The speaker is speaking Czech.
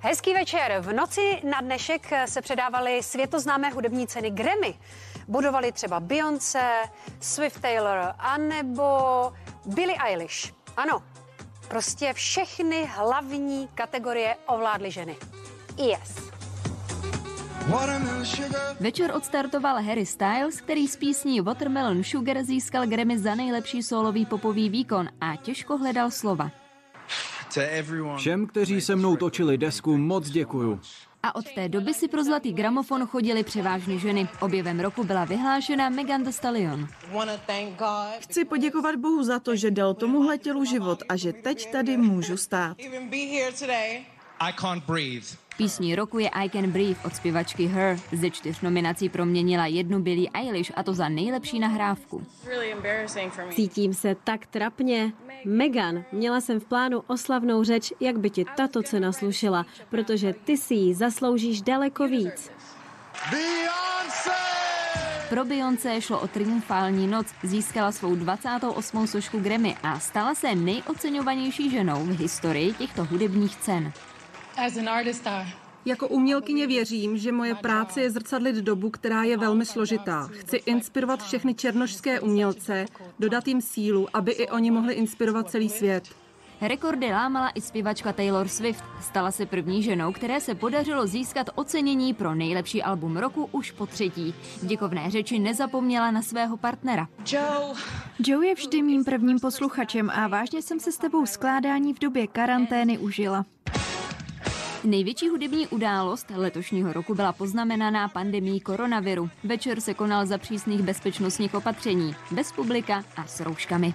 Hezký večer. V noci na dnešek se předávaly světoznámé hudební ceny Grammy. Budovali třeba Beyoncé, Swift Taylor anebo Billie Eilish. Ano, prostě všechny hlavní kategorie ovládly ženy. Yes. Večer odstartoval Harry Styles, který s písní Watermelon Sugar získal Grammy za nejlepší solový popový výkon a těžko hledal slova. Všem, kteří se mnou točili desku, moc děkuju. A od té doby si pro zlatý gramofon chodili převážně ženy. Objevem roku byla vyhlášena Megan Thee Stallion. Chci poděkovat Bohu za to, že dal tomuhle tělu život a že teď tady můžu stát. I can't breathe. Písní roku je I Can Breathe od zpěvačky Her. Ze čtyř nominací proměnila jednu Billie Eilish a to za nejlepší nahrávku. Cítím se tak trapně. Megan, měla jsem v plánu oslavnou řeč, jak by ti tato cena slušela, protože ty si ji zasloužíš daleko víc. Pro Beyoncé šlo o triumfální noc, získala svou 28. sošku Grammy a stala se nejoceňovanější ženou v historii těchto hudebních cen. Jako umělkyně věřím, že moje práce je zrcadlit dobu, která je velmi složitá. Chci inspirovat všechny černošské umělce, dodat jim sílu, aby i oni mohli inspirovat celý svět. Rekordy lámala i zpěvačka Taylor Swift. Stala se první ženou, které se podařilo získat ocenění pro nejlepší album roku už po třetí. V děkovné řeči nezapomněla na svého partnera. Joe. Joe je vždy mým prvním posluchačem a vážně jsem se s tebou skládání v době karantény užila. Největší hudební událost letošního roku byla poznamenaná pandemí koronaviru. Večer se konal za přísných bezpečnostních opatření, bez publika a s rouškami.